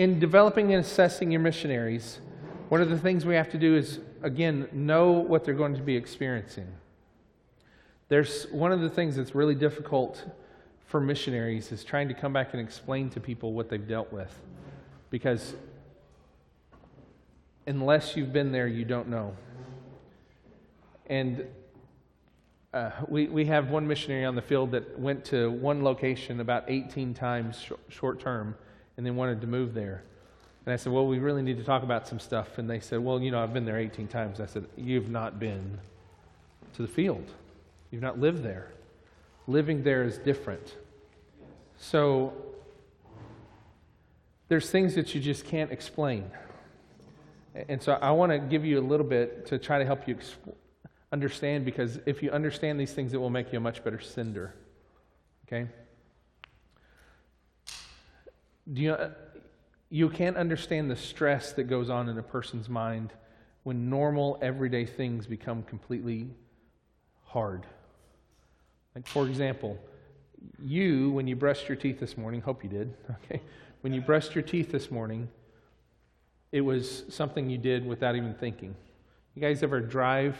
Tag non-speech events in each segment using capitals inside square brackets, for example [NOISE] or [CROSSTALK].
in developing and assessing your missionaries, one of the things we have to do is, again, know what they're going to be experiencing. There's one of the things that's really difficult for missionaries is trying to come back and explain to people what they've dealt with. Because unless you've been there, you don't know. And uh, we, we have one missionary on the field that went to one location about 18 times sh- short term and then wanted to move there. And I said, Well, we really need to talk about some stuff. And they said, Well, you know, I've been there 18 times. I said, You've not been to the field, you've not lived there. Living there is different. So there's things that you just can't explain. And so I want to give you a little bit to try to help you exp- understand because if you understand these things, it will make you a much better sender. Okay? Do you, you can't understand the stress that goes on in a person's mind when normal, everyday things become completely hard. Like, for example, you, when you brushed your teeth this morning, hope you did, [LAUGHS] okay? When you brushed your teeth this morning, it was something you did without even thinking. You guys ever drive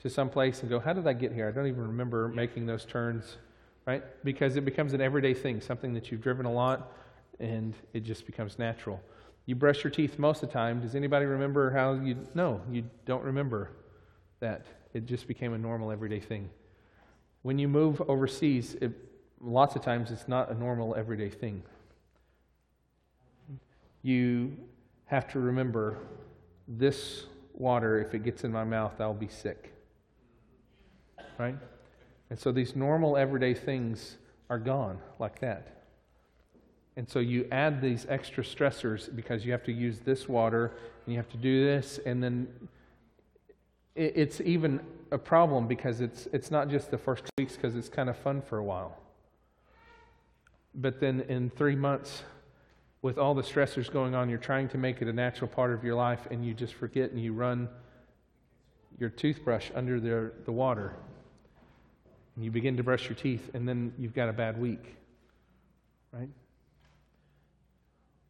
to some place and go, How did I get here? I don't even remember making those turns, right? Because it becomes an everyday thing, something that you've driven a lot, and it just becomes natural. You brush your teeth most of the time. Does anybody remember how you? No, you don't remember that. It just became a normal everyday thing. When you move overseas, it, lots of times it's not a normal everyday thing. You have to remember this water, if it gets in my mouth, I'll be sick. Right? And so these normal everyday things are gone like that. And so you add these extra stressors because you have to use this water and you have to do this, and then it's even a problem because it's, it's not just the first weeks because it's kind of fun for a while. But then in three months, with all the stressors going on, you're trying to make it a natural part of your life, and you just forget and you run your toothbrush under the, the water. And you begin to brush your teeth, and then you've got a bad week. Right?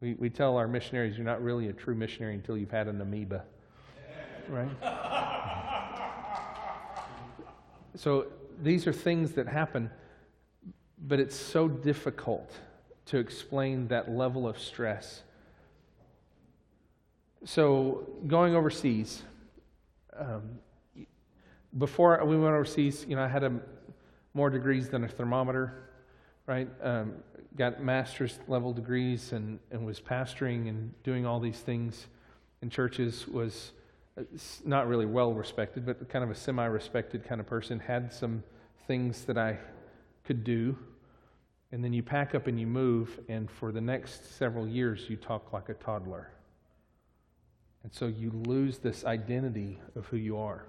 We, we tell our missionaries you're not really a true missionary until you've had an amoeba. Right? [LAUGHS] so these are things that happen, but it's so difficult to explain that level of stress. So, going overseas, um, before we went overseas, you know, I had a, more degrees than a thermometer, right? Um, got master's level degrees and, and was pastoring and doing all these things in churches, was uh, not really well respected, but kind of a semi respected kind of person, had some things that I could do and then you pack up and you move, and for the next several years, you talk like a toddler. And so you lose this identity of who you are.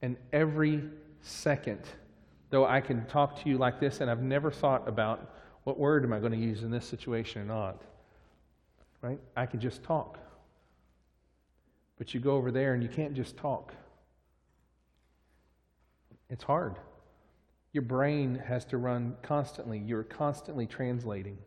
And every second, though I can talk to you like this, and I've never thought about what word am I going to use in this situation or not, right? I can just talk. But you go over there and you can't just talk. It's hard. Your brain has to run constantly. You're constantly translating,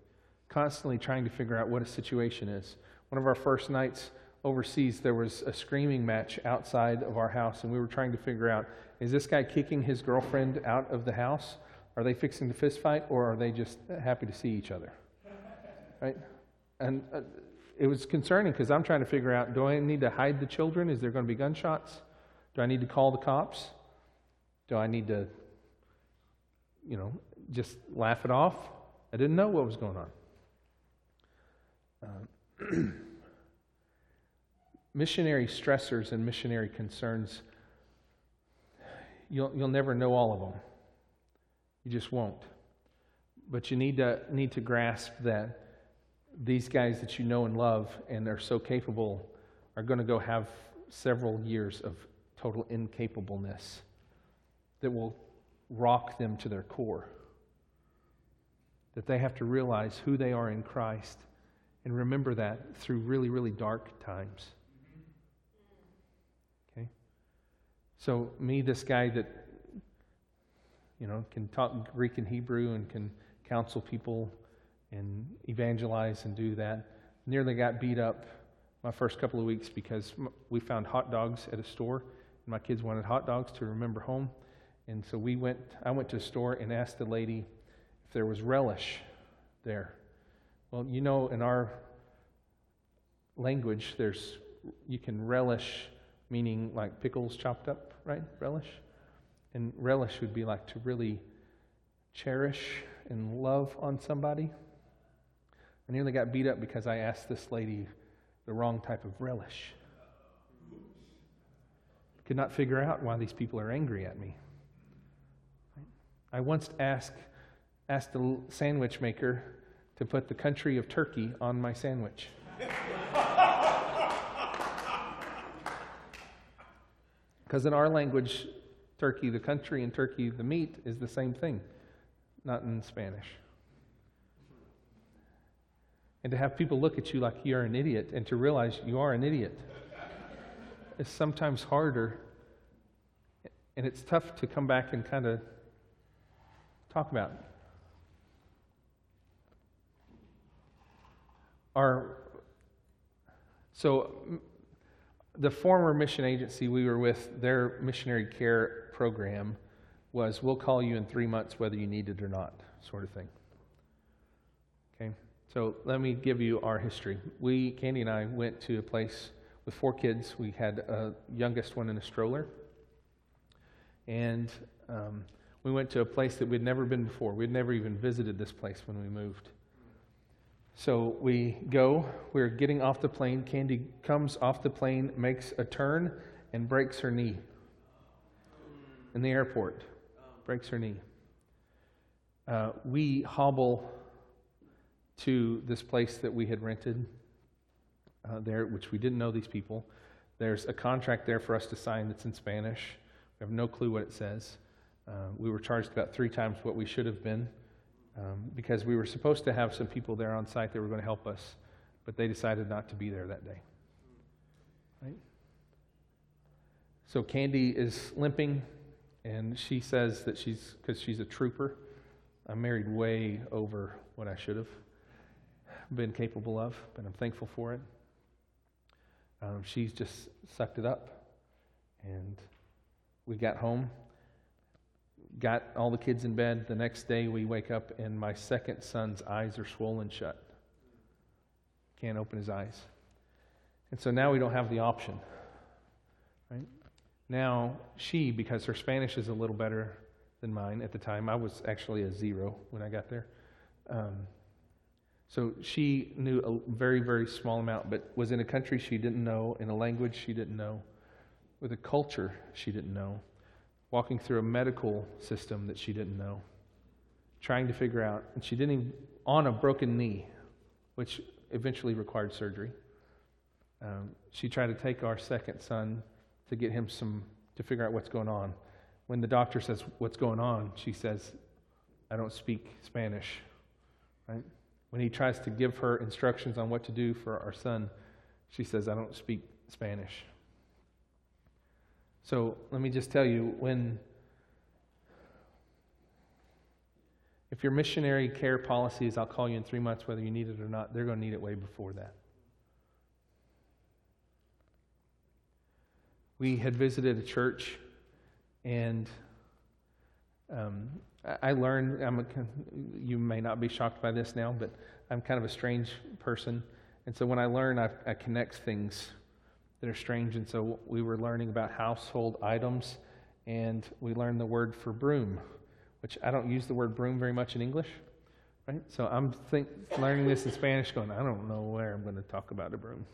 constantly trying to figure out what a situation is. One of our first nights overseas, there was a screaming match outside of our house, and we were trying to figure out is this guy kicking his girlfriend out of the house? Are they fixing to fist fight, or are they just happy to see each other? Right? And uh, it was concerning because I'm trying to figure out do I need to hide the children? Is there going to be gunshots? Do I need to call the cops? Do I need to you know, just laugh it off. I didn't know what was going on. Uh, [CLEARS THROAT] missionary stressors and missionary concerns, you'll, you'll never know all of them. You just won't. But you need to, need to grasp that these guys that you know and love and are so capable are going to go have several years of total incapableness that will rock them to their core. That they have to realize who they are in Christ and remember that through really, really dark times. Mm-hmm. Okay? So, me, this guy that, you know, can talk Greek and Hebrew and can counsel people and evangelize and do that, nearly got beat up my first couple of weeks because we found hot dogs at a store. And my kids wanted hot dogs to remember home. And so we went, I went to a store and asked the lady if there was relish there. Well, you know, in our language, there's, you can relish, meaning like pickles chopped up, right? Relish. And relish would be like to really cherish and love on somebody. I nearly got beat up because I asked this lady the wrong type of relish. Could not figure out why these people are angry at me. I once asked, asked a sandwich maker to put the country of Turkey on my sandwich. [LAUGHS] Because in our language, Turkey, the country, and Turkey, the meat, is the same thing, not in Spanish. And to have people look at you like you're an idiot and to realize you are an idiot is sometimes harder. And it's tough to come back and kind of talk about. Our, so, the former mission agency we were with, their missionary care program was we'll call you in three months whether you need it or not, sort of thing. Okay? So let me give you our history. We, Candy and I, went to a place with four kids. We had a youngest one in a stroller. And um, we went to a place that we'd never been before. We'd never even visited this place when we moved. So we go, we're getting off the plane. Candy comes off the plane, makes a turn, and breaks her knee in the airport. Breaks her knee. Uh, we hobble to this place that we had rented uh, there, which we didn't know these people. There's a contract there for us to sign that's in Spanish. We have no clue what it says. Uh, we were charged about three times what we should have been um, because we were supposed to have some people there on site that were going to help us, but they decided not to be there that day. Right? So Candy is limping, and she says that she's, because she's a trooper, I'm married way over what I should have been capable of, but I'm thankful for it. Um, she's just sucked it up. And we got home, got all the kids in bed. The next day, we wake up, and my second son's eyes are swollen shut. Can't open his eyes. And so now we don't have the option. Right? Now, she, because her Spanish is a little better than mine at the time, I was actually a zero when I got there. Um, so she knew a very, very small amount, but was in a country she didn't know, in a language she didn't know, with a culture she didn't know, walking through a medical system that she didn't know, trying to figure out, and she didn't even, on a broken knee, which eventually required surgery. Um, she tried to take our second son to get him some, to figure out what's going on. When the doctor says, What's going on? she says, I don't speak Spanish, right? When he tries to give her instructions on what to do for our son, she says, I don't speak Spanish. So let me just tell you when, if your missionary care policy is, I'll call you in three months whether you need it or not, they're going to need it way before that. We had visited a church, and um, I learned, I'm a, you may not be shocked by this now, but I'm kind of a strange person. And so when I learn, I, I connect things that are strange. And so we were learning about household items, and we learned the word for broom, which I don't use the word broom very much in English. Right? So I'm think, learning this in Spanish, going, I don't know where I'm going to talk about a broom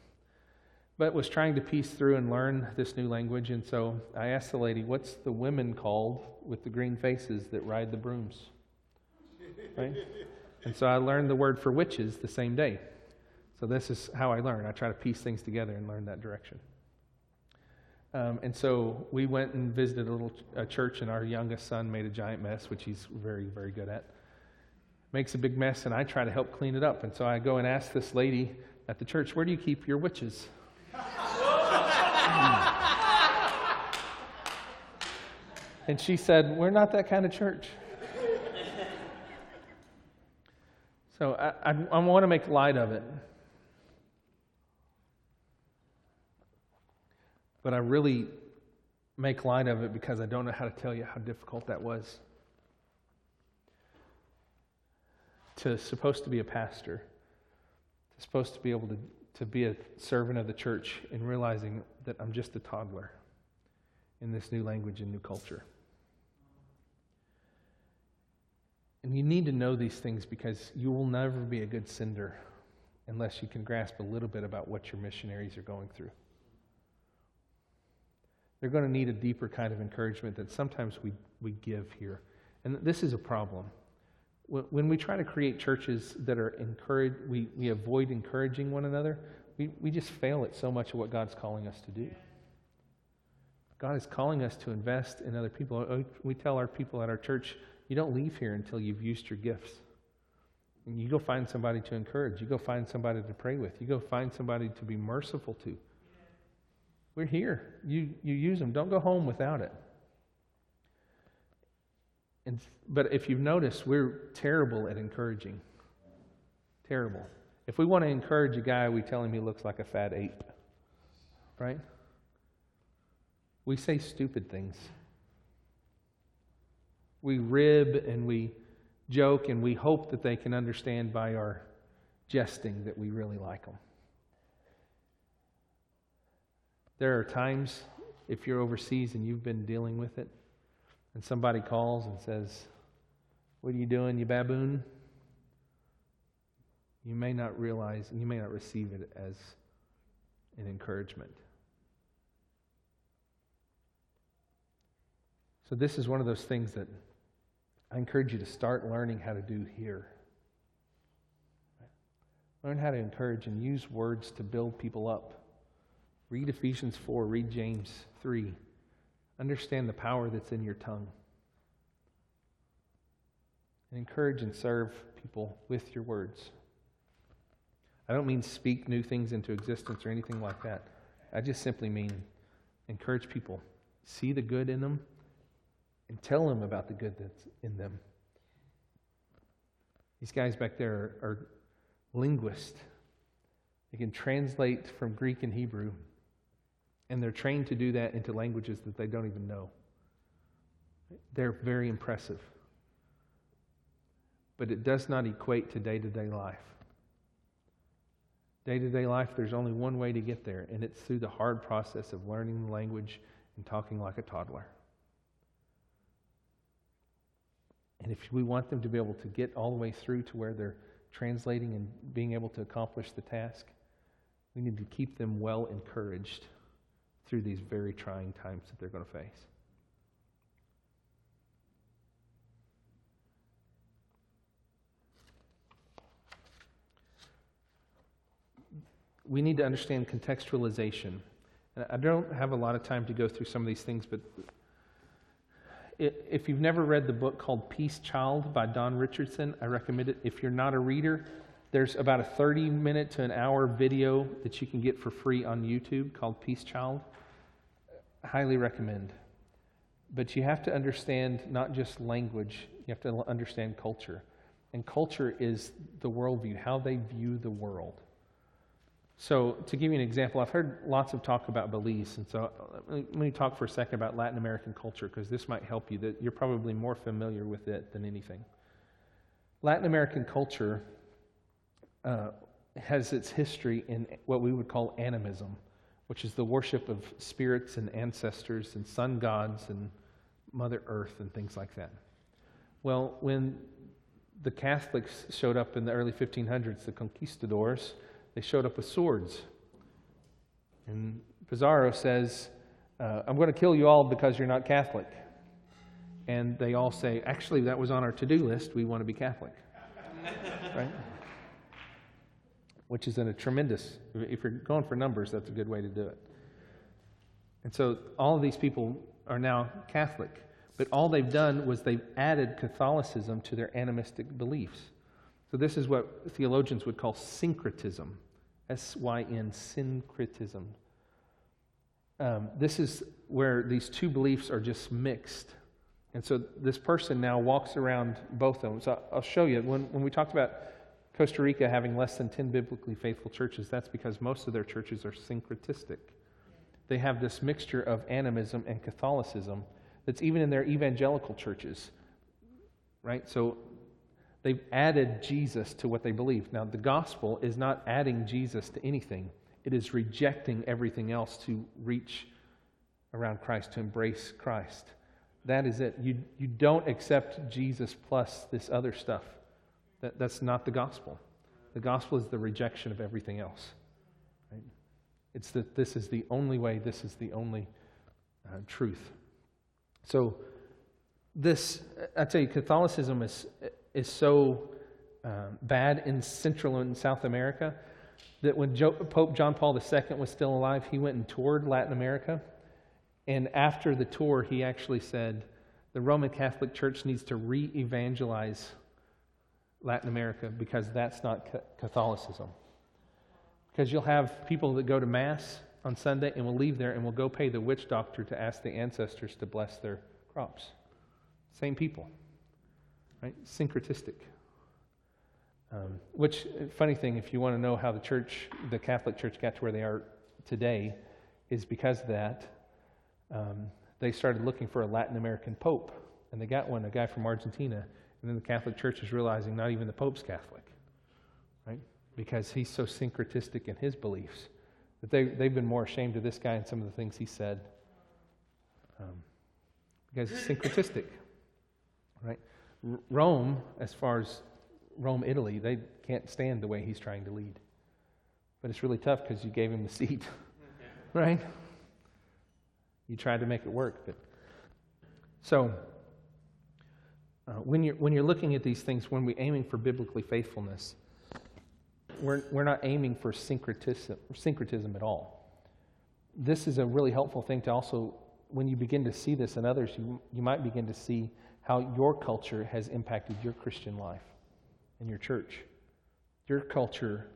but was trying to piece through and learn this new language. And so I asked the lady, What's the women called with the green faces that ride the brooms? Right? And so I learned the word for witches the same day. So this is how I learn. I try to piece things together and learn that direction. Um, and so we went and visited a little a church, and our youngest son made a giant mess, which he's very, very good at. Makes a big mess, and I try to help clean it up. And so I go and ask this lady at the church, Where do you keep your witches? [LAUGHS] and she said, We're not that kind of church. So I, I, I want to make light of it. But I really make light of it because I don't know how to tell you how difficult that was. To supposed to be a pastor, to supposed to be able to, to be a servant of the church and realizing that I'm just a toddler in this new language and new culture. And you need to know these things because you will never be a good sender unless you can grasp a little bit about what your missionaries are going through. They're going to need a deeper kind of encouragement that sometimes we, we give here. And this is a problem. When we try to create churches that are encouraged, we, we avoid encouraging one another, we, we just fail at so much of what God's calling us to do. God is calling us to invest in other people. Oh, we tell our people at our church, you don't leave here until you've used your gifts. And you go find somebody to encourage. You go find somebody to pray with. You go find somebody to be merciful to. We're here. You, you use them. Don't go home without it. And, but if you've noticed, we're terrible at encouraging. Terrible. If we want to encourage a guy, we tell him he looks like a fat ape. Right? We say stupid things we rib and we joke and we hope that they can understand by our jesting that we really like them. There are times, if you're overseas and you've been dealing with it, and somebody calls and says, What are you doing, you baboon? You may not realize, and you may not receive it as an encouragement. So, this is one of those things that I encourage you to start learning how to do here. Learn how to encourage and use words to build people up. Read Ephesians 4, read James 3. Understand the power that's in your tongue. And encourage and serve people with your words. I don't mean speak new things into existence or anything like that. I just simply mean encourage people. See the good in them and tell them about the good that's in them. These guys back there are, are linguists. They can translate from Greek and Hebrew, and they're trained to do that into languages that they don't even know. They're very impressive. But it does not equate to day to day life. Day to day life, there's only one way to get there, and it's through the hard process of learning the language and talking like a toddler. And if we want them to be able to get all the way through to where they're translating and being able to accomplish the task, we need to keep them well encouraged through these very trying times that they're going to face. We need to understand contextualization. And I don't have a lot of time to go through some of these things, but if you've never read the book called Peace Child by Don Richardson, I recommend it. If you're not a reader, there's about a 30 minute to an hour video that you can get for free on YouTube called Peace Child. Highly recommend. But you have to understand not just language, you have to understand culture. And culture is the worldview, how they view the world. So, to give you an example, I've heard lots of talk about Belize, and so let me talk for a second about Latin American culture because this might help you. That you're probably more familiar with it than anything. Latin American culture uh, has its history in what we would call animism, which is the worship of spirits and ancestors and sun gods and Mother Earth and things like that. Well, when the Catholics showed up in the early 1500s, the conquistadors, they showed up with swords. And Pizarro says, uh, I'm going to kill you all because you're not Catholic. And they all say, actually, that was on our to do list. We want to be Catholic. [LAUGHS] right? Which is in a tremendous, if you're going for numbers, that's a good way to do it. And so all of these people are now Catholic. But all they've done was they've added Catholicism to their animistic beliefs. So, this is what theologians would call syncretism S Y N, syncretism. Um, this is where these two beliefs are just mixed. And so, this person now walks around both of them. So, I'll show you. When, when we talked about Costa Rica having less than 10 biblically faithful churches, that's because most of their churches are syncretistic. they have this mixture of animism and Catholicism that's even in their evangelical churches, right? So they've added Jesus to what they believe. Now, the gospel is not adding Jesus to anything, it is rejecting everything else to reach around Christ, to embrace Christ. That is it. You, you don't accept Jesus plus this other stuff. That, that's not the gospel. The gospel is the rejection of everything else. Right? It's that this is the only way, this is the only uh, truth. So, this, I tell you, Catholicism is, is so um, bad in Central and South America that when jo- Pope John Paul II was still alive, he went and toured Latin America. And after the tour, he actually said the Roman Catholic Church needs to re evangelize Latin America because that's not Catholicism. Because you'll have people that go to Mass on Sunday and will leave there and will go pay the witch doctor to ask the ancestors to bless their crops. Same people, right? Syncretistic. Um, which, funny thing, if you want to know how the church, the Catholic Church, got to where they are today, is because of that. Um, they started looking for a Latin American pope, and they got one, a guy from Argentina. And then the Catholic Church is realizing not even the Pope's Catholic, right? Because he's so syncretistic in his beliefs that they, they've been more ashamed of this guy and some of the things he said um, because he's syncretistic, right? R- Rome, as far as Rome, Italy, they can't stand the way he's trying to lead. But it's really tough because you gave him the seat, [LAUGHS] right? You tried to make it work, but so uh, when you're when you're looking at these things, when we're aiming for biblically faithfulness, we're, we're not aiming for syncretism, syncretism at all. This is a really helpful thing to also, when you begin to see this in others, you, you might begin to see how your culture has impacted your Christian life and your church. Your culture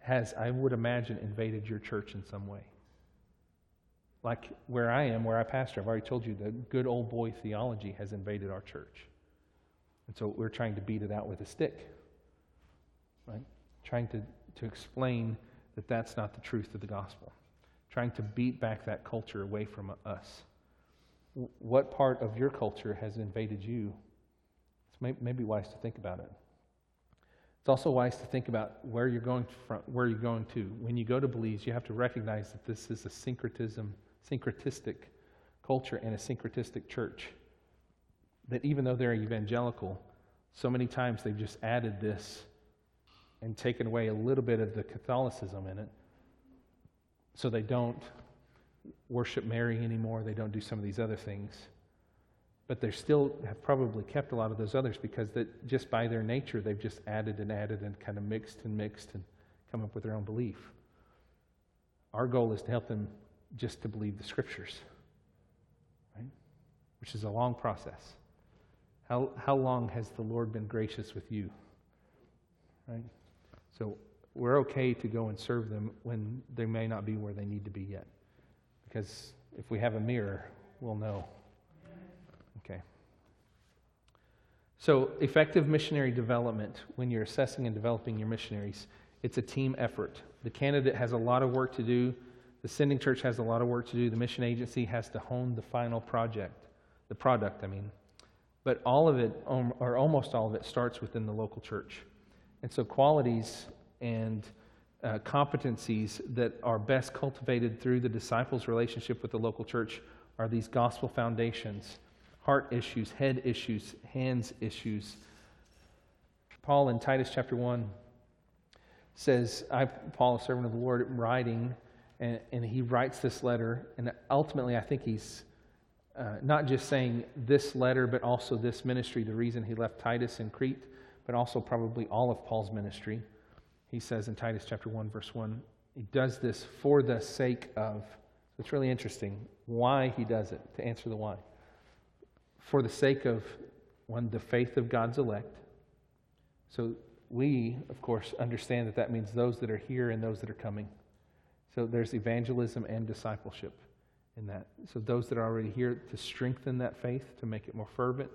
has, I would imagine, invaded your church in some way. Like where I am, where I pastor, I've already told you the good old boy theology has invaded our church. And so we're trying to beat it out with a stick. Right? trying to, to explain that that's not the truth of the gospel, trying to beat back that culture away from us. What part of your culture has invaded you? It's maybe wise to think about it. It's also wise to think about where you're going from, where you're going to. When you go to Belize, you have to recognize that this is a syncretism, syncretistic culture and a syncretistic church. That even though they're evangelical, so many times they've just added this and taken away a little bit of the Catholicism in it. So they don't worship Mary anymore, they don't do some of these other things. But they still have probably kept a lot of those others because that just by their nature, they've just added and added and kind of mixed and mixed and come up with their own belief. Our goal is to help them just to believe the scriptures, right? Which is a long process. How, how long has the Lord been gracious with you? Right? So we're okay to go and serve them when they may not be where they need to be yet. Because if we have a mirror, we'll know. Okay. So, effective missionary development, when you're assessing and developing your missionaries, it's a team effort. The candidate has a lot of work to do. The sending church has a lot of work to do. The mission agency has to hone the final project, the product, I mean. But all of it, or almost all of it, starts within the local church. And so, qualities and uh, competencies that are best cultivated through the disciples' relationship with the local church are these gospel foundations heart issues, head issues, hands issues. Paul in Titus chapter 1 says, I, Paul, a servant of the Lord, writing, and, and he writes this letter, and ultimately I think he's uh, not just saying this letter, but also this ministry, the reason he left Titus in Crete but also probably all of Paul's ministry. He says in Titus chapter 1, verse 1, he does this for the sake of. It's really interesting why he does it, to answer the why. For the sake of, one, the faith of God's elect. So we, of course, understand that that means those that are here and those that are coming. So there's evangelism and discipleship in that. So those that are already here to strengthen that faith, to make it more fervent,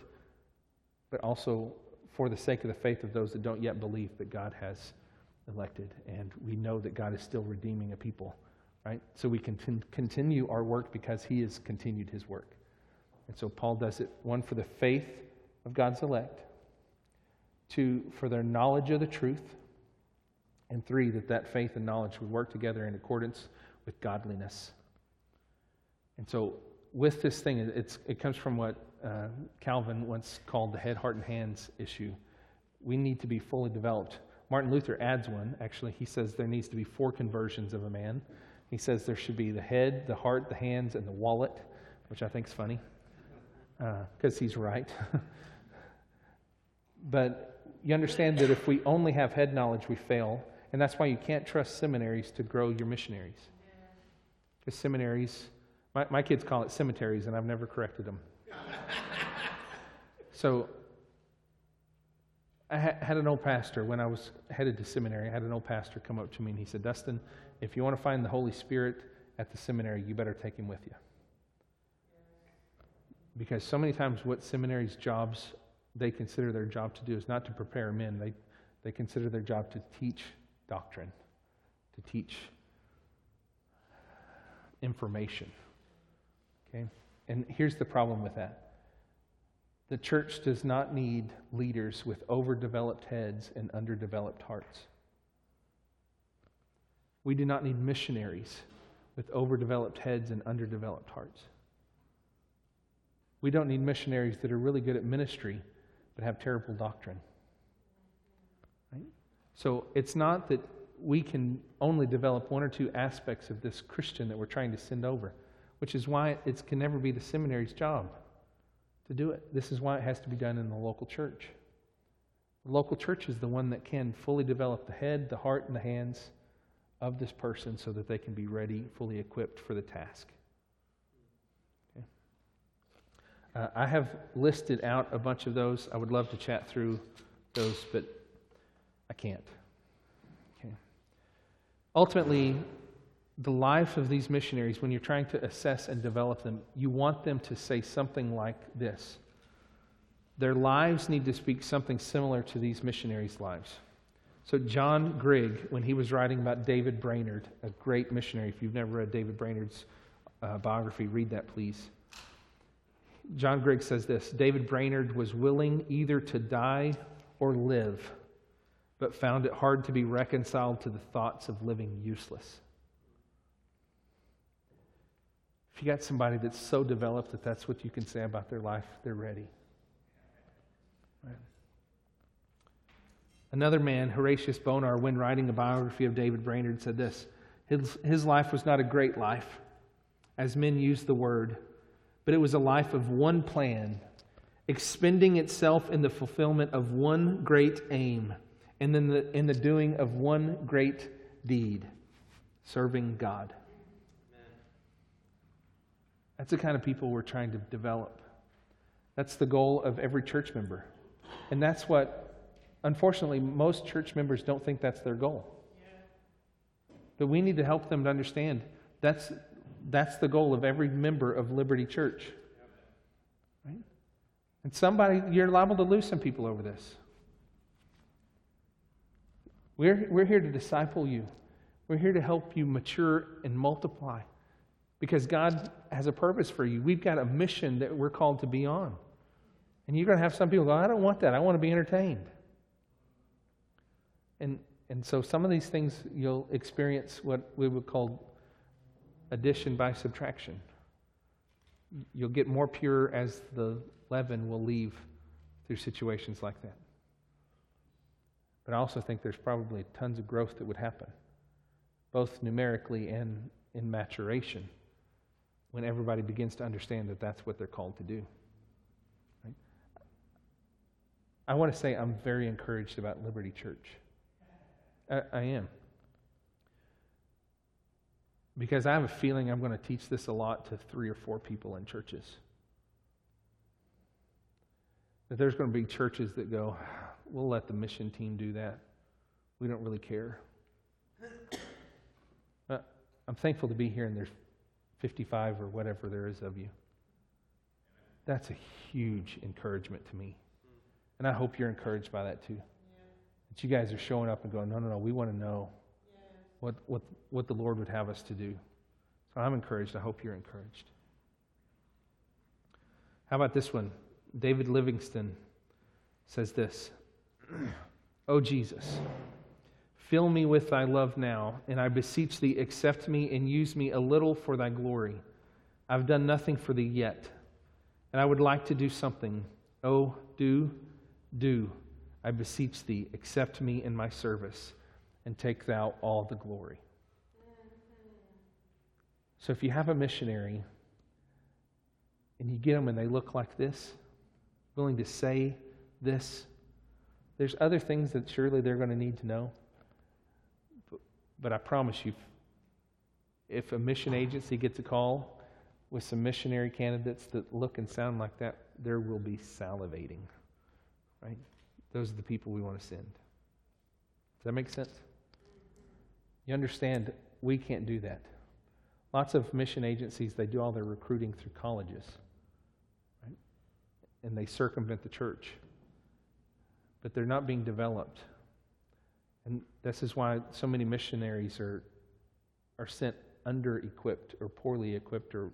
but also for the sake of the faith of those that don't yet believe that God has elected. And we know that God is still redeeming a people right? So we can con- continue our work because he has continued his work. And so Paul does it one for the faith of God's elect, two for their knowledge of the truth, and three that that faith and knowledge would work together in accordance with godliness. And so with this thing, it comes from what uh, Calvin once called the head, heart, and hands issue. We need to be fully developed. Martin Luther adds one. Actually, he says there needs to be four conversions of a man. He says there should be the head, the heart, the hands, and the wallet, which I think is funny because uh, he's right. [LAUGHS] but you understand that if we only have head knowledge, we fail. And that's why you can't trust seminaries to grow your missionaries. Because seminaries, my, my kids call it cemeteries, and I've never corrected them. so I ha- had an old pastor, when I was headed to seminary, I had an old pastor come up to me and he said, Dustin, if you want to find the Holy Spirit at the seminary, you better take him with you. Because so many times, what seminaries' jobs they consider their job to do is not to prepare men, they, they consider their job to teach doctrine, to teach information. Okay? And here's the problem with that the church does not need leaders with overdeveloped heads and underdeveloped hearts. We do not need missionaries with overdeveloped heads and underdeveloped hearts. We don't need missionaries that are really good at ministry but have terrible doctrine. Right? So it's not that we can only develop one or two aspects of this Christian that we're trying to send over, which is why it can never be the seminary's job to do it. This is why it has to be done in the local church. The local church is the one that can fully develop the head, the heart, and the hands of this person so that they can be ready, fully equipped for the task. Okay. Uh, I have listed out a bunch of those. I would love to chat through those, but I can't. Okay. Ultimately, the life of these missionaries, when you're trying to assess and develop them, you want them to say something like this. Their lives need to speak something similar to these missionaries' lives. So, John Grigg, when he was writing about David Brainerd, a great missionary, if you've never read David Brainerd's uh, biography, read that, please. John Grigg says this David Brainerd was willing either to die or live, but found it hard to be reconciled to the thoughts of living useless. If you got somebody that's so developed that that's what you can say about their life, they're ready. Right. Another man, Horatius Bonar, when writing a biography of David Brainerd, said this his, his life was not a great life, as men use the word, but it was a life of one plan, expending itself in the fulfillment of one great aim, and in the, in the doing of one great deed, serving God. That's the kind of people we're trying to develop. That's the goal of every church member. And that's what, unfortunately, most church members don't think that's their goal. But we need to help them to understand that's, that's the goal of every member of Liberty Church. Right? And somebody, you're liable to lose some people over this. We're, we're here to disciple you. We're here to help you mature and multiply because God has a purpose for you. We've got a mission that we're called to be on. And you're going to have some people go, I don't want that. I want to be entertained. And, and so some of these things you'll experience what we would call addition by subtraction. You'll get more pure as the leaven will leave through situations like that. But I also think there's probably tons of growth that would happen, both numerically and in maturation when everybody begins to understand that that's what they're called to do. Right? I want to say I'm very encouraged about Liberty Church. I, I am. Because I have a feeling I'm going to teach this a lot to three or four people in churches. That there's going to be churches that go, we'll let the mission team do that. We don't really care. [COUGHS] I'm thankful to be here, and there's 55 or whatever there is of you. That's a huge encouragement to me. And I hope you're encouraged by that too. That you guys are showing up and going, no, no, no, we want to know what, what, what the Lord would have us to do. So I'm encouraged. I hope you're encouraged. How about this one? David Livingstone says this [CLEARS THROAT] Oh, Jesus, fill me with thy love now, and I beseech thee, accept me and use me a little for thy glory. I've done nothing for thee yet, and I would like to do something. Oh, do, do. I beseech thee, accept me in my service, and take thou all the glory. So if you have a missionary and you get them and they look like this, willing to say this, there's other things that surely they're going to need to know. But, I promise you, if a mission agency gets a call with some missionary candidates that look and sound like that, there will be salivating. Right? Those are the people we want to send. Does that make sense? You understand, we can't do that. Lots of mission agencies, they do all their recruiting through colleges, right? And they circumvent the church. But they're not being developed. And this is why so many missionaries are, are sent under equipped or poorly equipped or,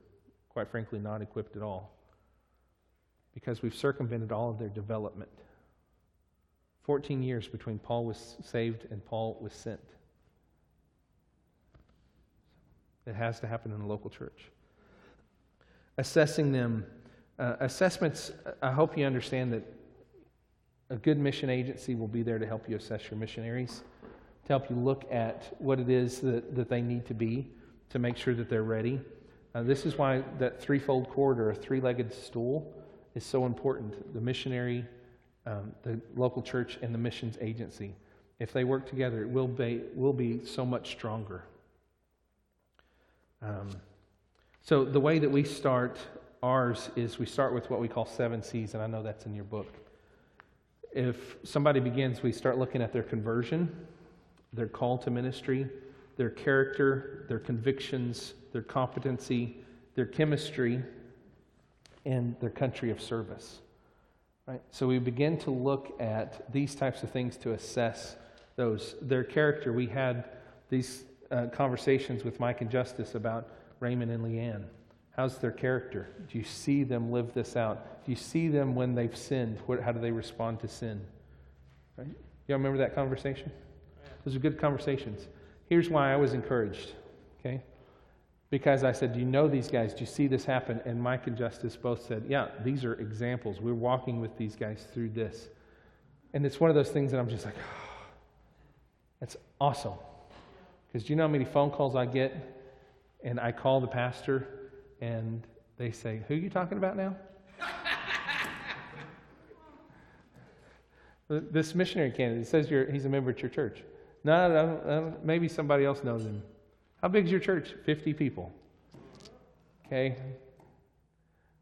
quite frankly, not equipped at all. Because we've circumvented all of their development. 14 years between Paul was saved and Paul was sent. It has to happen in the local church. Assessing them. Uh, assessments, I hope you understand that a good mission agency will be there to help you assess your missionaries, to help you look at what it is that, that they need to be to make sure that they're ready. Uh, this is why that threefold cord or a three legged stool is so important. The missionary, um, the local church, and the missions agency. If they work together, it will be, will be so much stronger. Um, so, the way that we start ours is we start with what we call seven C's, and I know that's in your book. If somebody begins, we start looking at their conversion, their call to ministry, their character, their convictions, their competency, their chemistry, and their country of service. Right? So we begin to look at these types of things to assess those. Their character, we had these uh, conversations with Mike and Justice about Raymond and Leanne. How's their character? Do you see them live this out? Do you see them when they've sinned? What, how do they respond to sin? Right? Y'all remember that conversation? Those are good conversations. Here's why I was encouraged, okay? Because I said, Do you know these guys? Do you see this happen? And Mike and Justice both said, Yeah, these are examples. We're walking with these guys through this. And it's one of those things that I'm just like, oh, That's awesome. Because do you know how many phone calls I get? And I call the pastor and they say, Who are you talking about now? [LAUGHS] this missionary candidate says he's a member at your church. No, no, no, maybe somebody else knows him. How big is your church? 50 people. Okay?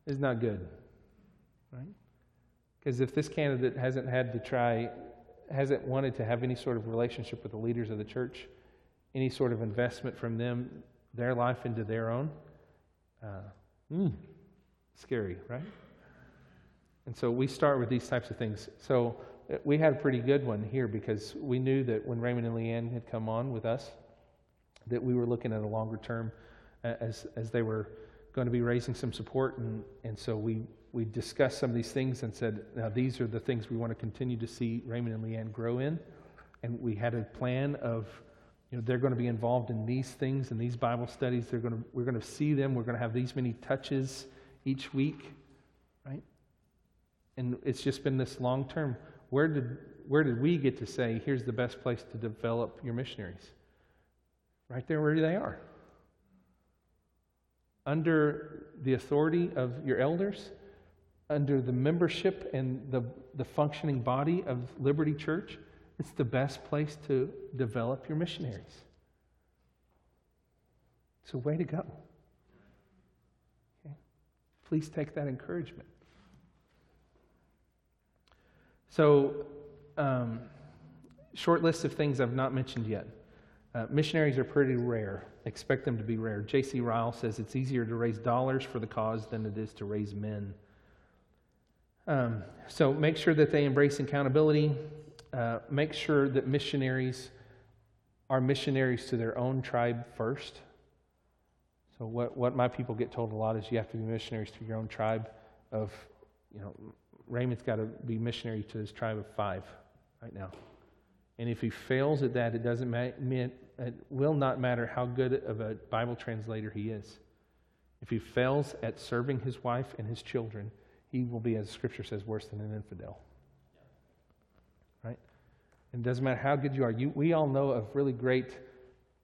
Is not good. Right? Because if this candidate hasn't had to try, hasn't wanted to have any sort of relationship with the leaders of the church, any sort of investment from them, their life into their own, uh, mm, scary, right? And so we start with these types of things. So uh, we had a pretty good one here because we knew that when Raymond and Leanne had come on with us, that we were looking at a longer term uh, as, as they were going to be raising some support. And, and so we, we discussed some of these things and said, now these are the things we want to continue to see Raymond and Leanne grow in. And we had a plan of you know, they're going to be involved in these things and these Bible studies. They're going to, we're going to see them. We're going to have these many touches each week, right? And it's just been this long term. Where did, where did we get to say, here's the best place to develop your missionaries? Right there where they are. Under the authority of your elders, under the membership and the, the functioning body of Liberty Church, it's the best place to develop your missionaries. It's a way to go. Okay? Please take that encouragement. So, um, short list of things I've not mentioned yet. Uh, missionaries are pretty rare. Expect them to be rare. J.C. Ryle says it's easier to raise dollars for the cause than it is to raise men. Um, so make sure that they embrace accountability, uh, make sure that missionaries are missionaries to their own tribe first. So what, what my people get told a lot is you have to be missionaries to your own tribe of, you know, Raymond's got to be missionary to his tribe of five right now. And if he fails at that, it doesn't ma- it will not matter how good of a Bible translator he is. If he fails at serving his wife and his children, he will be, as Scripture says, worse than an infidel. It doesn't matter how good you are. You, we all know of really great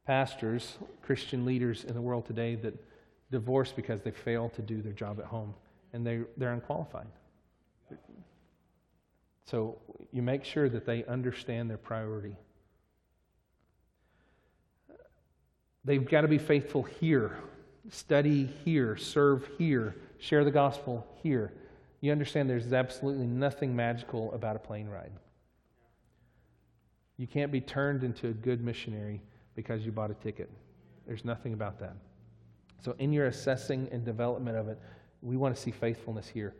pastors, Christian leaders in the world today that divorce because they fail to do their job at home and they, they're unqualified. So you make sure that they understand their priority. They've got to be faithful here, study here, serve here, share the gospel here. You understand there's absolutely nothing magical about a plane ride. You can't be turned into a good missionary because you bought a ticket. There's nothing about that. So, in your assessing and development of it, we want to see faithfulness here.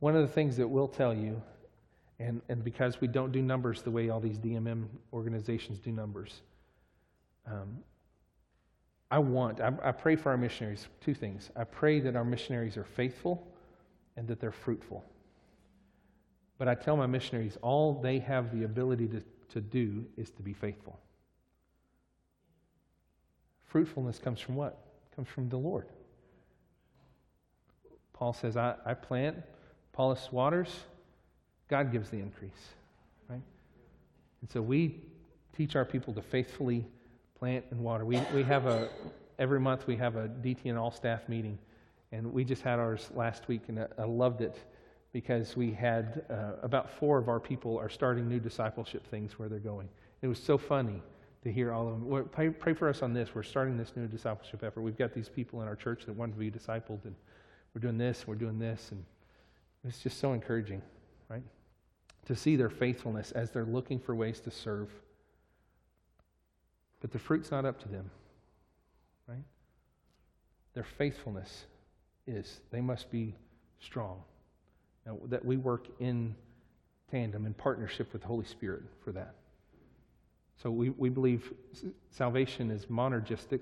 One of the things that we'll tell you, and, and because we don't do numbers the way all these DMM organizations do numbers, um, I want, I, I pray for our missionaries, two things. I pray that our missionaries are faithful and that they're fruitful. But I tell my missionaries, all they have the ability to, to do is to be faithful. Fruitfulness comes from what? Comes from the Lord. Paul says, I, I plant, Apollos waters, God gives the increase. Right? And so we teach our people to faithfully plant and water. We, we have a, every month we have a DTN all staff meeting, and we just had ours last week, and I, I loved it because we had uh, about four of our people are starting new discipleship things where they're going. It was so funny to hear all of them. Pray, pray, for us on this. We're starting this new discipleship effort. We've got these people in our church that want to be discipled, and we're doing this, we're doing this, and it's just so encouraging, right? To see their faithfulness as they're looking for ways to serve. But the fruit's not up to them, right? Their faithfulness is. They must be strong. That we work in tandem, in partnership with the Holy Spirit for that. So we, we believe salvation is monergistic,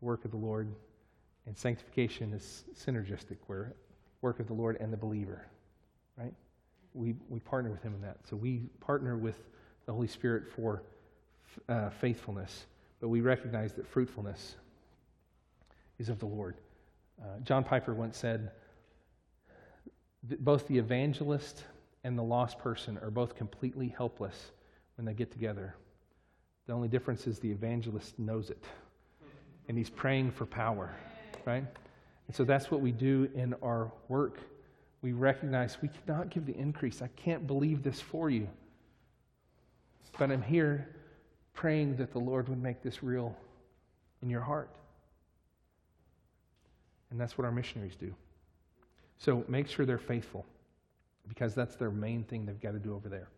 work of the Lord, and sanctification is synergistic, where work of the Lord and the believer, right? We, we partner with him in that. So we partner with the Holy Spirit for uh, faithfulness, but we recognize that fruitfulness is of the Lord. Uh, John Piper once said, both the evangelist and the lost person are both completely helpless when they get together. The only difference is the evangelist knows it, and he's praying for power, right? And so that's what we do in our work. We recognize we cannot give the increase. I can't believe this for you. But I'm here praying that the Lord would make this real in your heart. And that's what our missionaries do. So make sure they're faithful because that's their main thing they've got to do over there.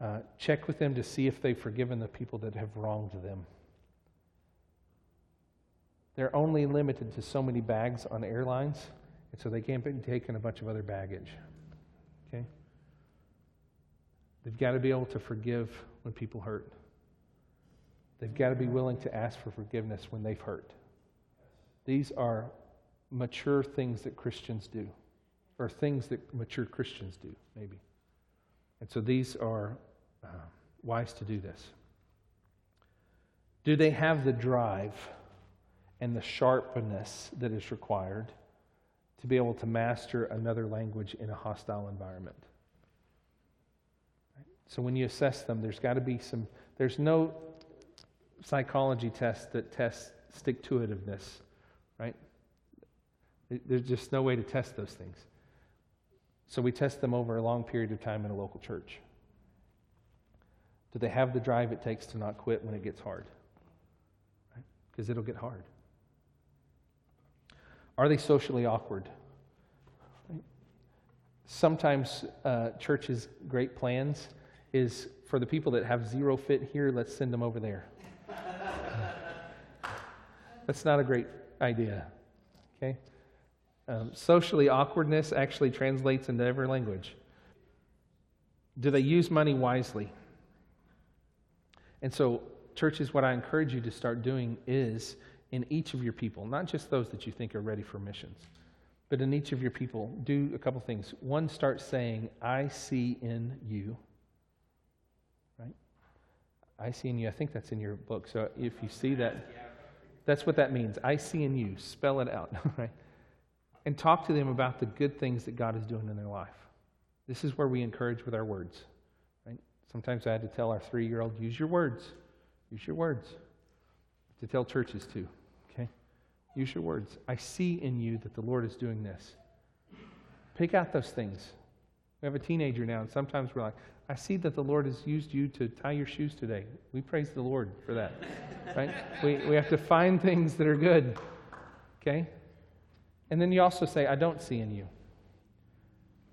Uh, check with them to see if they've forgiven the people that have wronged them. They're only limited to so many bags on airlines, and so they can't be taking a bunch of other baggage. Okay? They've got to be able to forgive when people hurt. They've got to be willing to ask for forgiveness when they've hurt. These are mature things that Christians do, or things that mature Christians do, maybe. And so these are uh, wise to do this? Do they have the drive and the sharpness that is required to be able to master another language in a hostile environment? So when you assess them, there's got to be some, there's no psychology test that tests stick to itiveness, right? There's just no way to test those things. So we test them over a long period of time in a local church. Do they have the drive it takes to not quit when it gets hard? Because right? it'll get hard. Are they socially awkward? Right? Sometimes uh, churches' great plans is for the people that have zero fit here, let's send them over there. [LAUGHS] That's not a great idea. Okay? Um, socially awkwardness actually translates into every language. Do they use money wisely? And so churches, what I encourage you to start doing is in each of your people, not just those that you think are ready for missions, but in each of your people, do a couple things. One, start saying, I see in you. Right? I see in you. I think that's in your book. So if you see that, that's what that means. I see in you. Spell it out. [LAUGHS] Right? And talk to them about the good things that God is doing in their life. This is where we encourage with our words. Right? Sometimes I had to tell our three year old, use your words. Use your words. To tell churches too. Okay? Use your words. I see in you that the Lord is doing this. Pick out those things. We have a teenager now, and sometimes we're like, I see that the Lord has used you to tie your shoes today. We praise the Lord for that. [LAUGHS] right? We, we have to find things that are good. Okay? And then you also say, I don't see in you.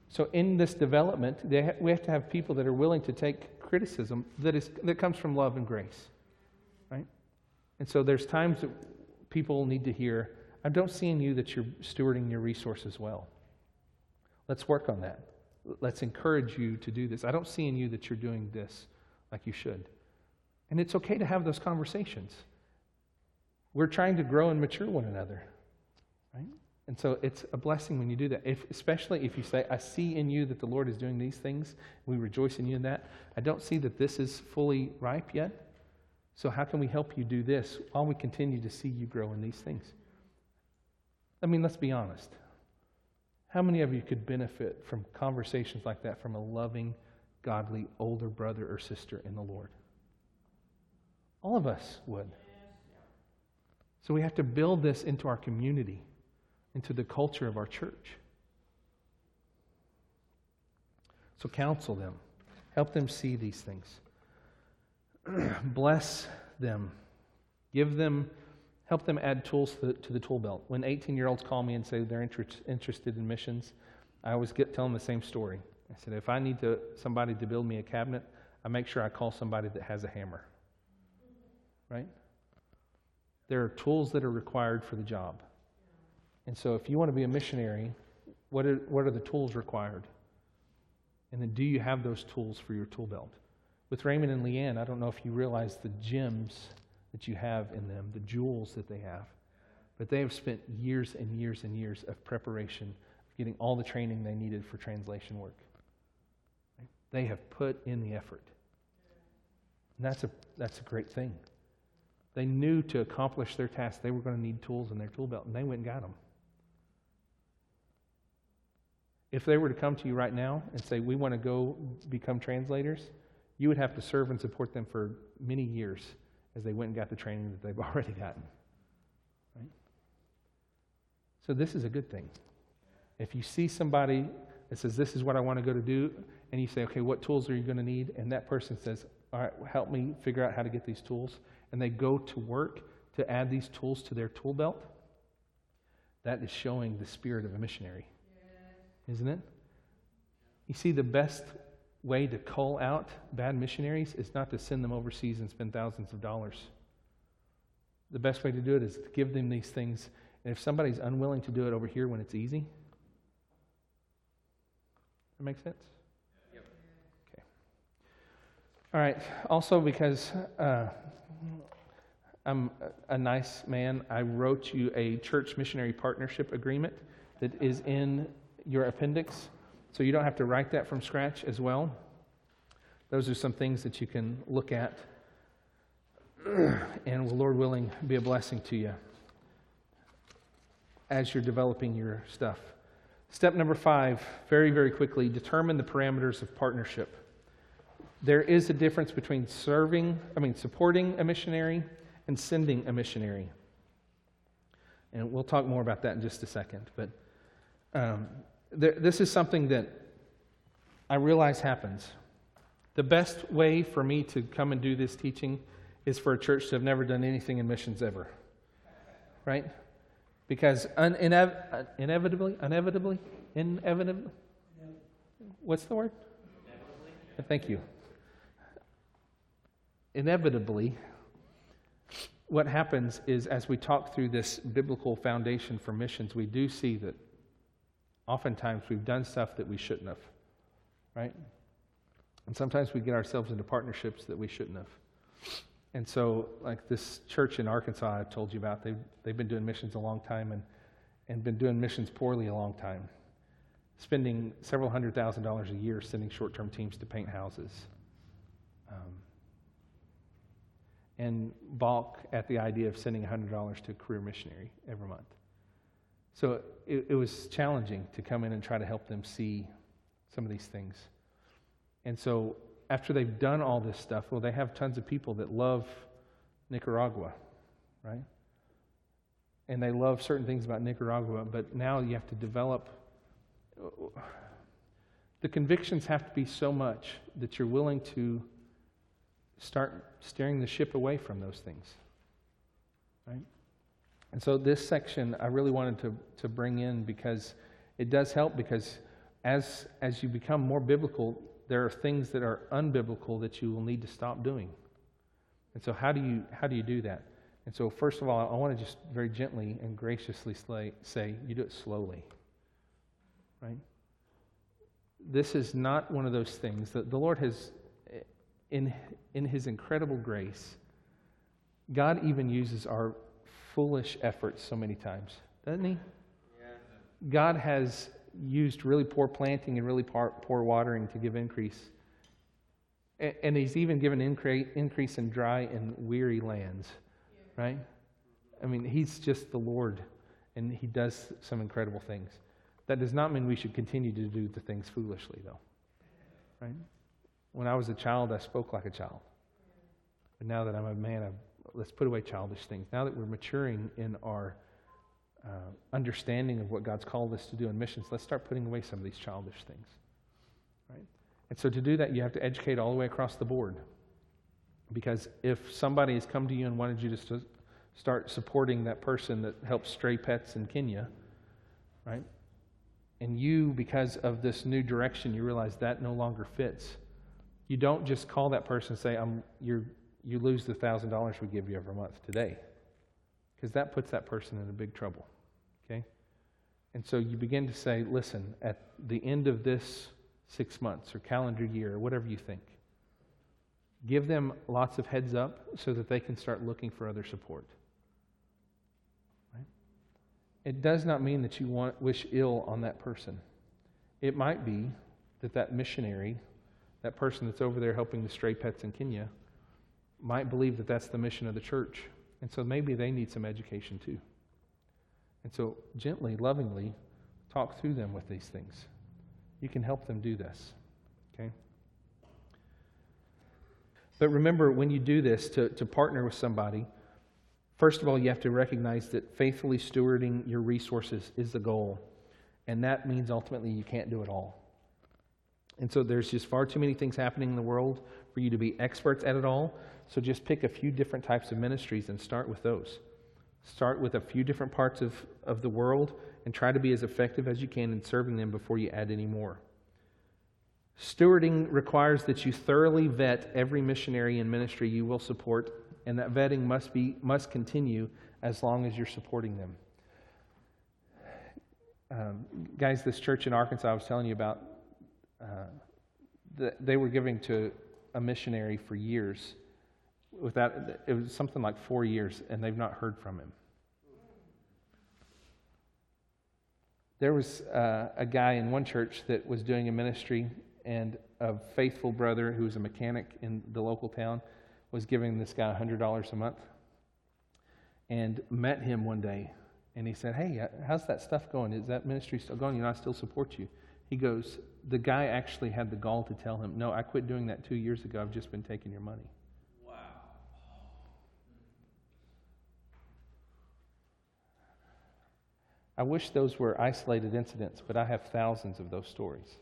So in this development, ha- we have to have people that are willing to take criticism that, is, that comes from love and grace. Right? And so there's times that people need to hear, I don't see in you that you're stewarding your resources well. Let's work on that. Let's encourage you to do this. I don't see in you that you're doing this like you should. And it's okay to have those conversations. We're trying to grow and mature one another, right? And so it's a blessing when you do that, if, especially if you say, I see in you that the Lord is doing these things. We rejoice in you in that. I don't see that this is fully ripe yet. So, how can we help you do this while we continue to see you grow in these things? I mean, let's be honest. How many of you could benefit from conversations like that from a loving, godly older brother or sister in the Lord? All of us would. So, we have to build this into our community, into the culture of our church. So, counsel them, help them see these things. [CLEARS THROAT] bless them, give them, help them add tools to the, to the tool belt. When 18 year olds call me and say they're inter- interested in missions, I always get tell them the same story. I said, if I need to, somebody to build me a cabinet, I make sure I call somebody that has a hammer. Right? There are tools that are required for the job. And so if you want to be a missionary, what are, what are the tools required? And then do you have those tools for your tool belt? With Raymond and Leanne, I don't know if you realize the gems that you have in them, the jewels that they have. But they have spent years and years and years of preparation, of getting all the training they needed for translation work. They have put in the effort. And that's a, that's a great thing. They knew to accomplish their task, they were going to need tools in their tool belt, and they went and got them. If they were to come to you right now and say, We want to go become translators, you would have to serve and support them for many years as they went and got the training that they've [LAUGHS] already gotten. Right? So, this is a good thing. If you see somebody that says, This is what I want to go to do, and you say, Okay, what tools are you going to need? And that person says, All right, help me figure out how to get these tools. And they go to work to add these tools to their tool belt. That is showing the spirit of a missionary, isn't it? You see, the best way to call out bad missionaries is not to send them overseas and spend thousands of dollars. The best way to do it is to give them these things. And if somebody's unwilling to do it over here when it's easy, that makes sense? Yep. Okay. All right. Also, because uh, I'm a nice man, I wrote you a church missionary partnership agreement that is in your appendix. So you don't have to write that from scratch as well. Those are some things that you can look at [CLEARS THROAT] and will, Lord willing, be a blessing to you as you're developing your stuff. Step number five, very, very quickly, determine the parameters of partnership. There is a difference between serving, I mean, supporting a missionary and sending a missionary. And we'll talk more about that in just a second. But um, there, this is something that I realize happens. The best way for me to come and do this teaching is for a church to have never done anything in missions ever. Right? Because un- inev- inevitably, inevitably, inevitably, what's the word? Inevitably. Thank you. Inevitably, what happens is as we talk through this biblical foundation for missions, we do see that oftentimes we've done stuff that we shouldn't have, right? And sometimes we get ourselves into partnerships that we shouldn't have. and so, like this church in Arkansas I've told you about, they've, they've been doing missions a long time and, and been doing missions poorly a long time, spending several hundred thousand dollars a year sending short term teams to paint houses. Um, and balk at the idea of sending $100 to a career missionary every month. So it, it was challenging to come in and try to help them see some of these things. And so after they've done all this stuff, well, they have tons of people that love Nicaragua, right? And they love certain things about Nicaragua, but now you have to develop. The convictions have to be so much that you're willing to start steering the ship away from those things? And so this section I really wanted to, to bring in because it does help because as, as you become more biblical, there are things that are unbiblical that you will need to stop doing. And so, how do you, how do, you do that? And so, first of all, I want to just very gently and graciously say, you do it slowly. Right? This is not one of those things that the Lord has, in, in His incredible grace, God even uses our foolish efforts so many times, doesn't He? God has used really poor planting and really poor, poor watering to give increase. And, and he's even given increase, increase in dry and weary lands, right? I mean, he's just the Lord, and he does some incredible things. That does not mean we should continue to do the things foolishly, though, right? When I was a child, I spoke like a child. But now that I'm a man, I've, let's put away childish things. Now that we're maturing in our uh, understanding of what God's called us to do in missions, let's start putting away some of these childish things. Right? And so to do that, you have to educate all the way across the board. Because if somebody has come to you and wanted you to start supporting that person that helps stray pets in Kenya, right? And you, because of this new direction, you realize that no longer fits. You don't just call that person and say, I'm, you you lose the $1,000 we give you every month today. Because that puts that person in a big trouble. Okay? And so you begin to say, listen, at the end of this six months or calendar year or whatever you think, give them lots of heads up so that they can start looking for other support. Right? It does not mean that you want, wish ill on that person. It might be that that missionary, that person that's over there helping the stray pets in Kenya, might believe that that's the mission of the church. And so maybe they need some education too. And so, gently, lovingly, talk through them with these things. You can help them do this. Okay? But remember, when you do this, to, to partner with somebody, first of all, you have to recognize that faithfully stewarding your resources is the goal. And that means ultimately you can't do it all. And so there's just far too many things happening in the world for you to be experts at it all. So just pick a few different types of ministries and start with those. Start with a few different parts of, of the world and try to be as effective as you can in serving them before you add any more. Stewarding requires that you thoroughly vet every missionary and ministry you will support, and that vetting must, be, must continue as long as you're supporting them. Um, guys, this church in Arkansas I was telling you about, uh, the, they were giving to a missionary for years without it was something like four years, and they've not heard from him. There was uh, a guy in one church that was doing a ministry, and a faithful brother who was a mechanic in the local town was giving this guy $100 a month and met him one day. And he said, Hey, how's that stuff going? Is that ministry still going? You know, I still support you. He goes, The guy actually had the gall to tell him, No, I quit doing that two years ago. I've just been taking your money. Wow. I wish those were isolated incidents, but I have thousands of those stories.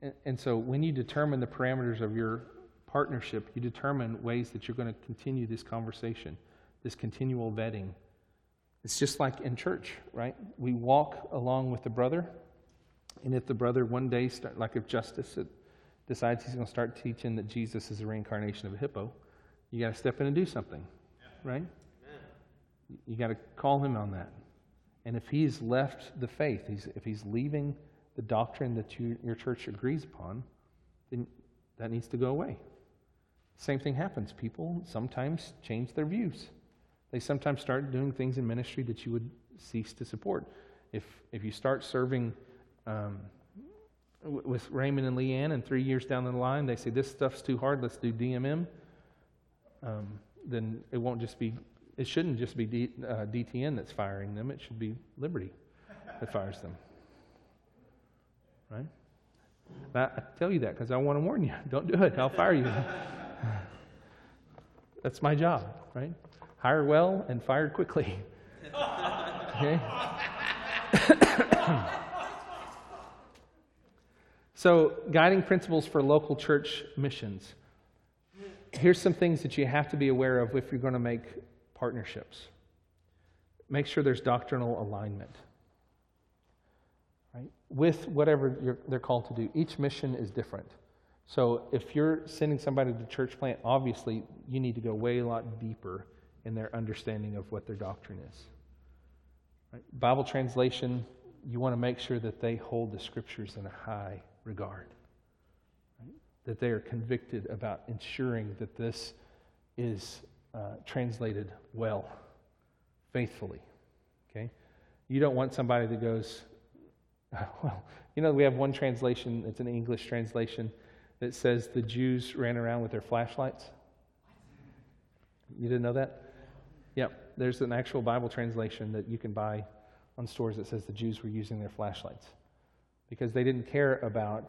And, and, so when you determine the parameters of your partnership, you determine ways that you're going to continue this conversation, this continual vetting. It's just like in church, right? We walk along with the brother, and if the brother one day, start, like if Justice decides he's going to start teaching that Jesus is a reincarnation of a hippo, you got to step in and do something, right? You got to call him on that. And if he's left the faith, he's, if he's leaving the doctrine that you, your church agrees upon, then that needs to go away. Same thing happens. People sometimes change their views. They sometimes start doing things in ministry that you would cease to support. If, if you start serving um, with Raymond and Leanne, and three years down the line they say, This stuff's too hard, let's do DMM, um, then it won't just be, it shouldn't just be D, uh, DTN that's firing them, it should be Liberty that fires them. Right? I, I tell you that because I want to warn you. [LAUGHS] Don't do it, I'll fire you. [LAUGHS] That's my job, right? Hire well and fire quickly. [LAUGHS] Okay? [COUGHS] [COUGHS] so, guiding principles for local church missions. Here's some things that you have to be aware of if you're going to make partnerships. Make sure there's doctrinal alignment. Right? With whatever they're called to do. Each mission is different. So if you're sending somebody to church plant, obviously you need to go way a lot deeper in their understanding of what their doctrine is. Right? Bible translation, you want to make sure that they hold the scriptures in a high regard. That they are convicted about ensuring that this is uh, translated well, faithfully. Okay? You don't want somebody that goes, [LAUGHS] well, you know, we have one translation, it's an English translation that says the Jews ran around with their flashlights? You didn't know that? Yep. There's an actual Bible translation that you can buy on stores that says the Jews were using their flashlights because they didn't care about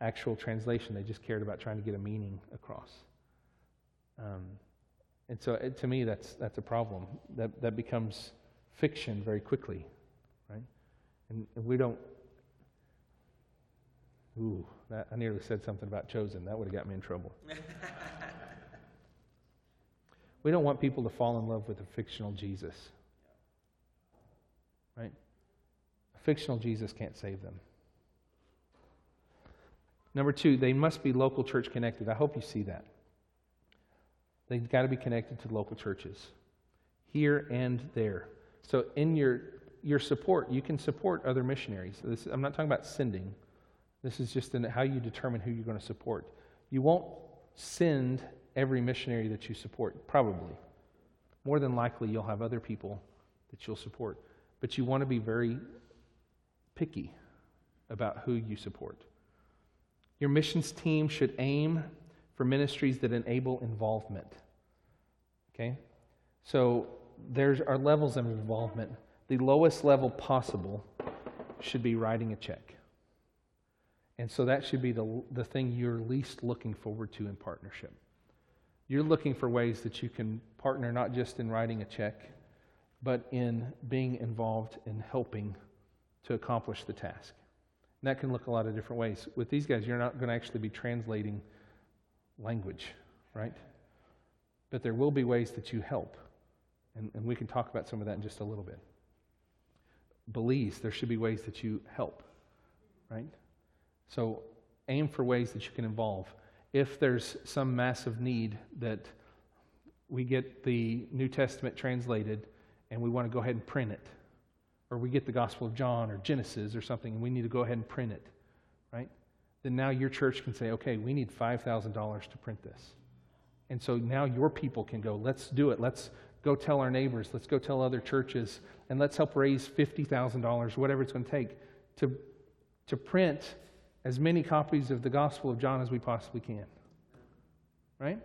actual translation. They just cared about trying to get a meaning across. Um, and so, it, to me, that's, that's a problem. That, that becomes fiction very quickly, right? And we don't Ooh, that, I nearly said something about chosen. That would have got me in trouble. [LAUGHS] we don't want people to fall in love with a fictional Jesus. Right? A fictional Jesus can't save them. Number two, they must be local church connected. I hope you see that. They've got to be connected to local churches, here and there. So, in your, your support, you can support other missionaries. This, I'm not talking about sending. This is just in how you determine who you're going to support. You won't send every missionary that you support, probably. More than likely, you'll have other people that you'll support. But you want to be very picky about who you support. Your missions team should aim for ministries that enable involvement. Okay? So there are levels of involvement. The lowest level possible should be writing a check. And so that should be the, the thing you're least looking forward to in partnership. You're looking for ways that you can partner not just in writing a check, but in being involved in helping to accomplish the task. And that can look a lot of different ways. With these guys, you're not going to actually be translating language, right? But there will be ways that you help. And, and we can talk about some of that in just a little bit. Belize, there should be ways that you help, right? So aim for ways that you can involve. If there's some massive need that we get the New Testament translated and we want to go ahead and print it, or we get the Gospel of John or Genesis or something and we need to go ahead and print it, right? Then now your church can say, okay, we need $5,000 to print this. And so now your people can go, let's do it. Let's go tell our neighbors. Let's go tell other churches. And let's help raise $50,000, whatever it's going to take, to, to print as many copies of the Gospel of John as we possibly can. Right?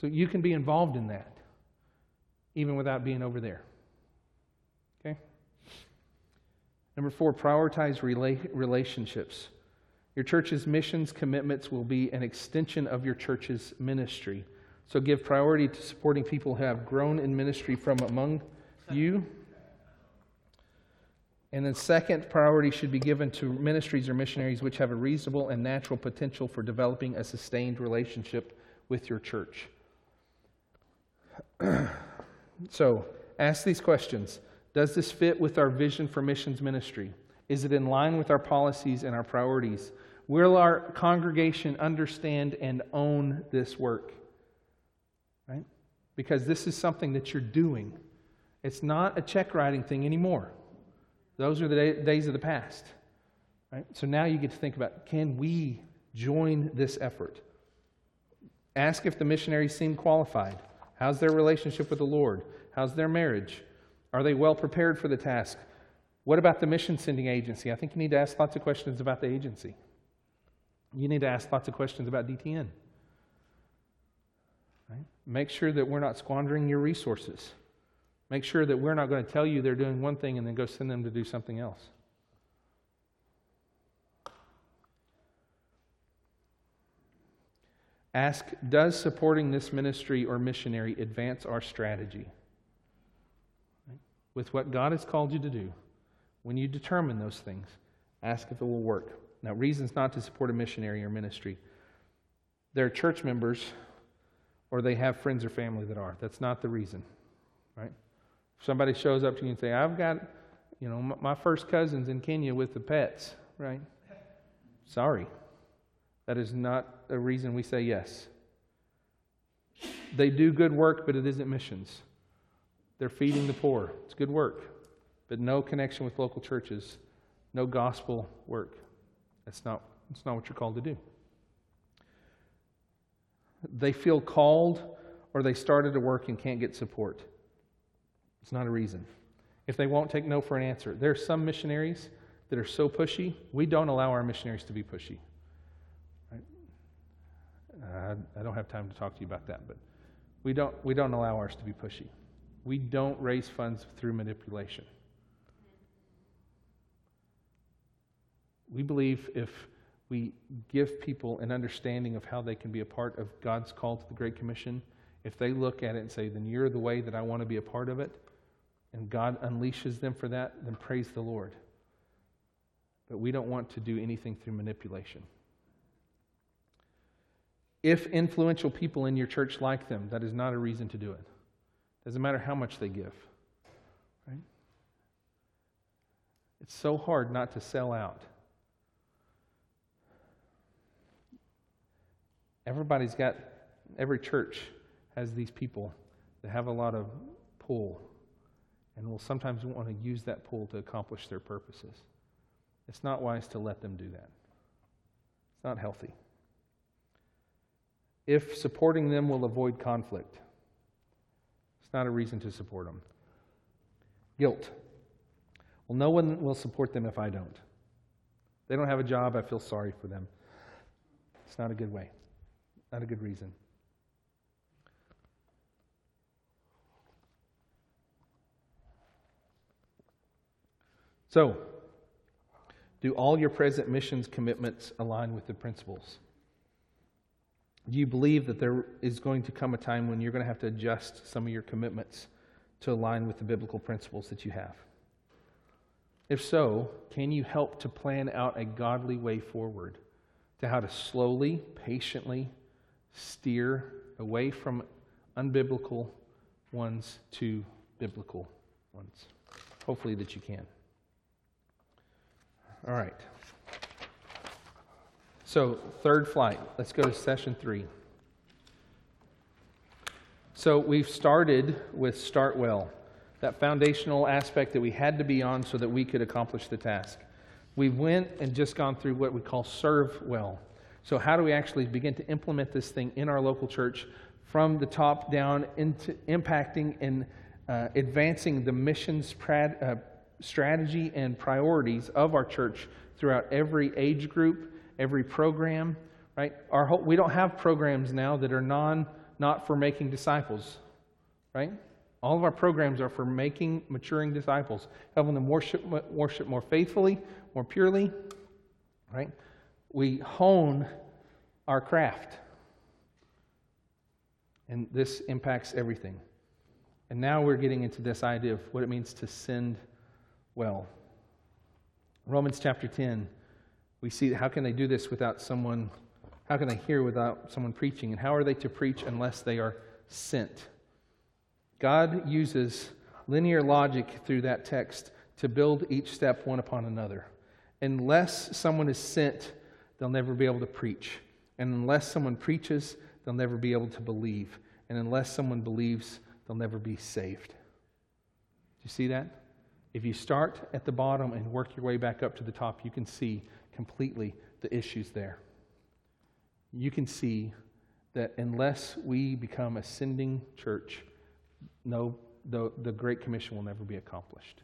So you can be involved in that, even without being over there. Okay? Number four, prioritize rela- relationships. Your church's missions commitments will be an extension of your church's ministry. So give priority to supporting people who have grown in ministry from among you and then, second priority should be given to ministries or missionaries which have a reasonable and natural potential for developing a sustained relationship with your church. [CLEARS THROAT] so, ask these questions Does this fit with our vision for missions ministry? Is it in line with our policies and our priorities? Will our congregation understand and own this work? Right? Because this is something that you're doing. It's not a check writing thing anymore. Those are the day, days of the past. Right? So now you get to think about can we join this effort? Ask if the missionaries seem qualified. How's their relationship with the Lord? How's their marriage? Are they well prepared for the task? What about the mission sending agency? I think you need to ask lots of questions about the agency. You need to ask lots of questions about DTN. Right? Make sure that we're not squandering your resources. Make sure that we're not going to tell you they're doing one thing and then go send them to do something else. Ask Does supporting this ministry or missionary advance our strategy? With what God has called you to do, when you determine those things, ask if it will work. Now, reasons not to support a missionary or ministry. They're church members or they have friends or family that are. That's not the reason, right? If somebody shows up to you and say, I've got, you know, my first cousin's in Kenya with the pets, right? Sorry. That is not a reason we say yes. They do good work, but it isn't missions. They're feeding the poor. It's good work, but no connection with local churches, no gospel work. That's not, that's not what you're called to do. They feel called or they started to work and can't get support. It's not a reason. If they won't take no for an answer, there are some missionaries that are so pushy, we don't allow our missionaries to be pushy. Right? Uh, I don't have time to talk to you about that, but we don't, we don't allow ours to be pushy. We don't raise funds through manipulation. We believe if we give people an understanding of how they can be a part of God's call to the Great Commission, if they look at it and say, then you're the way that I want to be a part of it, and God unleashes them for that, then praise the Lord. But we don't want to do anything through manipulation. If influential people in your church like them, that is not a reason to do it. Doesn't matter how much they give. Right? It's so hard not to sell out. Everybody's got, every church has these people that have a lot of pull and will sometimes want to use that pull to accomplish their purposes. It's not wise to let them do that. It's not healthy. If supporting them will avoid conflict, not a reason to support them. Guilt. Well, no one will support them if I don't. They don't have a job, I feel sorry for them. It's not a good way, not a good reason. So, do all your present missions commitments align with the principles? Do you believe that there is going to come a time when you're going to have to adjust some of your commitments to align with the biblical principles that you have? If so, can you help to plan out a godly way forward to how to slowly, patiently steer away from unbiblical ones to biblical ones? Hopefully, that you can. All right. So, third flight. Let's go to session three. So, we've started with start well, that foundational aspect that we had to be on so that we could accomplish the task. We went and just gone through what we call serve well. So, how do we actually begin to implement this thing in our local church from the top down into impacting and uh, advancing the missions uh, strategy and priorities of our church throughout every age group, every program, right? Our whole, we don't have programs now that are non not for making disciples, right? All of our programs are for making maturing disciples, helping them worship, worship more faithfully, more purely, right? We hone our craft. And this impacts everything. And now we're getting into this idea of what it means to send well. Romans chapter 10, we see how can they do this without someone, how can they hear without someone preaching? And how are they to preach unless they are sent? God uses linear logic through that text to build each step one upon another. Unless someone is sent, they'll never be able to preach. And unless someone preaches, they'll never be able to believe. And unless someone believes, they'll never be saved. Do you see that? If you start at the bottom and work your way back up to the top, you can see completely the issues there. You can see that unless we become a sending church, no, the, the Great Commission will never be accomplished.